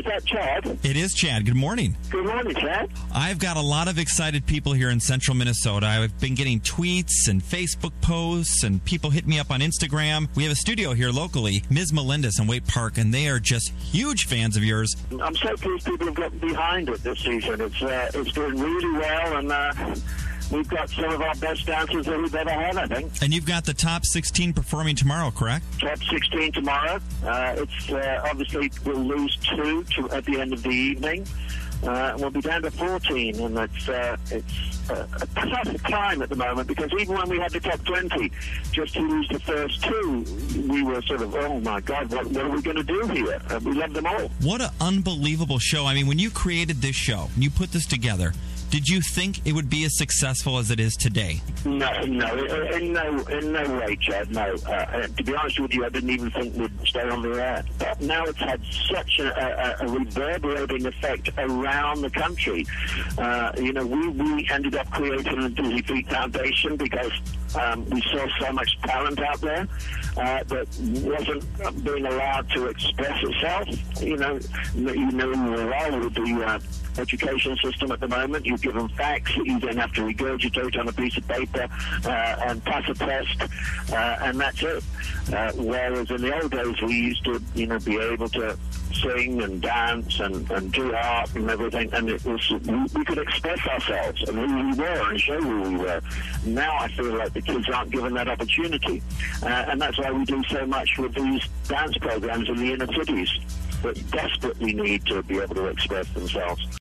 is that Chad? It is Chad. Good morning. Good morning, Chad. I've got a lot of excited people here in central Minnesota. I've been getting tweets and Facebook posts, and people hit me up on Instagram. We have a studio here locally, Ms. Melendez in Waite Park, and they are just huge fans of yours. I'm so pleased people have gotten behind it this season. It's uh, it's doing really well, and uh, we've got some of our best dancers that we've ever had, I think. And you've got the top 16 performing tomorrow, correct? Top 16 tomorrow. Uh, it's uh, obviously we'll lose two to, at the end of the evening. Uh, we'll be down to 14, and it's uh, it's uh, a tough time at the moment because even when we had the top 20, just to lose the first two, we were sort of, oh my God, what, what are we going to do here? Uh, we love them all. What an unbelievable show. I mean, when you created this show, and you put this together, did you think it would be as successful as it is today? No, no, in no, in no way, Chad. No. Uh, to be honest with you, I didn't even think we'd stay on the air. But now it's had such a, a, a reverberating effect around the country. Uh, you know, we, we ended up creating the Dizzy Feet Foundation because um, we saw so much talent out there uh, that wasn't being allowed to express itself. You know, you know well with the uh, education system at the moment. You give them facts that you then have to regurgitate on a piece of paper uh, and pass a test, uh, and that's it. Uh, whereas in the old days, we used to, you know, be able to sing and dance and, and do art and everything, and it was we, we could express ourselves and who we were and show who we were. Now I feel like the kids aren't given that opportunity, uh, and that's why we do so much with these dance programs in the inner cities that desperately need to be able to express themselves.